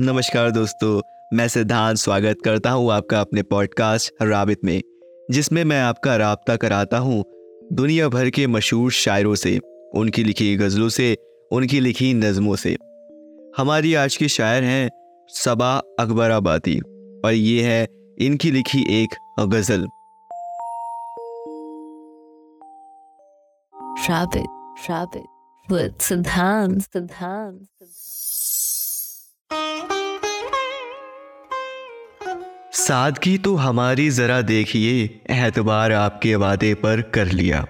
नमस्कार दोस्तों मैं सिद्धांत स्वागत करता हूँ आपका अपने पॉडकास्ट राबित में जिसमें मैं आपका रबता कराता हूँ दुनिया भर के मशहूर शायरों से उनकी लिखी गज़लों से उनकी लिखी नज़मों से। हमारी आज के शायर हैं सबा अकबराबादी और ये है इनकी लिखी एक गज़ल। Rabbit, rabbit, with Siddhant, Siddhant, सादगी तो हमारी ज़रा देखिए, एतबार आपके वादे पर कर लिया।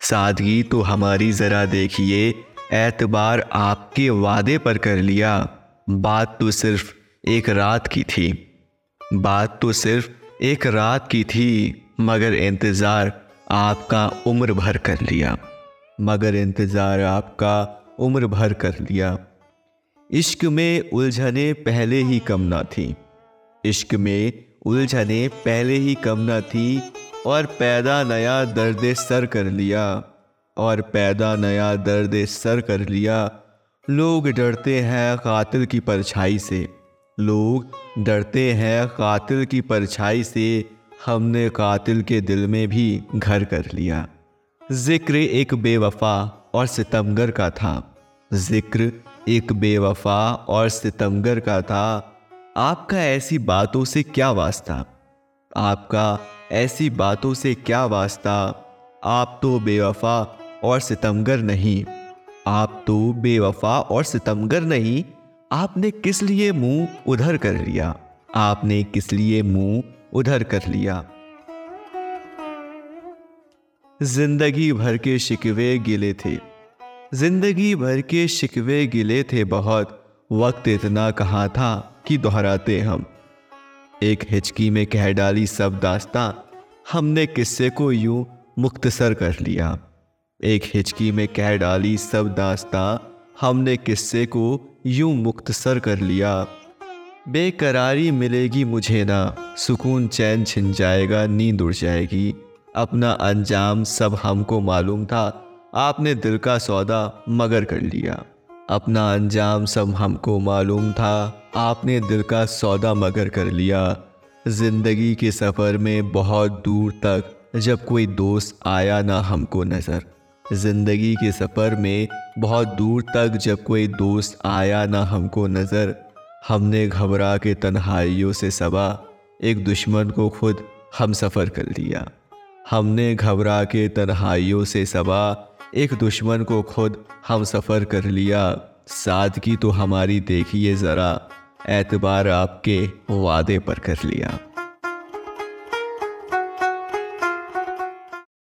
सादगी तो हमारी ज़रा देखिए, एतबार आपके वादे पर कर लिया। बात तो सिर्फ़ एक रात की थी। बात तो सिर्फ़ एक रात की थी, मगर इंतज़ार आपका उम्र भर कर लिया। मगर इंतज़ार आपका उम्र भर कर लिया। इश्क में उलझने पहले ही कम ना थी। इश्क में उलझने पहले ही कम न थी और पैदा नया दर्द सर कर लिया। और पैदा नया दर्द सर कर लिया। लोग डरते हैं कातिल की परछाई से। लोग डरते हैं कातिल की परछाई से। हमने कातिल के दिल में भी घर कर लिया। ज़िक्र एक बेवफा और सितमगर का था। ज़िक्र एक बेवफा और सितमगर का था। आपका ऐसी बातों से क्या वास्ता? आपका ऐसी बातों से क्या वास्ता? आप तो बेवफा और सितमगर नहीं। आप तो बेवफा और सितमगर नहीं। आपने किस लिए मुँह उधर कर लिया? आपने किस लिए मुँह उधर कर लिया? ज़िंदगी भर के शिकवे गिले थे। ज़िंदगी भर के शिकवे गिले थे बहुत। वक्त इतना कहाँ था? कि दोहराते हम। एक हिचकी में कह डाली सब दास्ता, हमने किस्से को यूँ मुख्तसर कर लिया। एक हिचकी में कह डाली सब दास्तां, हमने किस्से को यूँ मुख्तसर कर लिया। बेकरारी मिलेगी मुझे ना, सुकून चैन छिन जाएगा, नींद उड़ जाएगी। अपना अंजाम सब हमको मालूम था, आपने दिल का सौदा मगर कर लिया। अपना अंजाम सब हमको मालूम था। आपने दिल का सौदा मगर कर लिया। ज़िंदगी के सफ़र में बहुत दूर तक जब कोई दोस्त आया ना हमको नज़र। ज़िंदगी के सफ़र में बहुत दूर तक जब कोई दोस्त आया ना हमको नज़र। हमने घबरा के तन्हाइयों से सबा। एक दुश्मन को खुद हम सफ़र कर लिया। हमने घबरा के तन्हाइयों से सबा। एक दुश्मन को खुद हम सफ़र कर लिया। सादगी तो हमारी देखिए ज़रा एतबार आपके वादे पर कर लिया।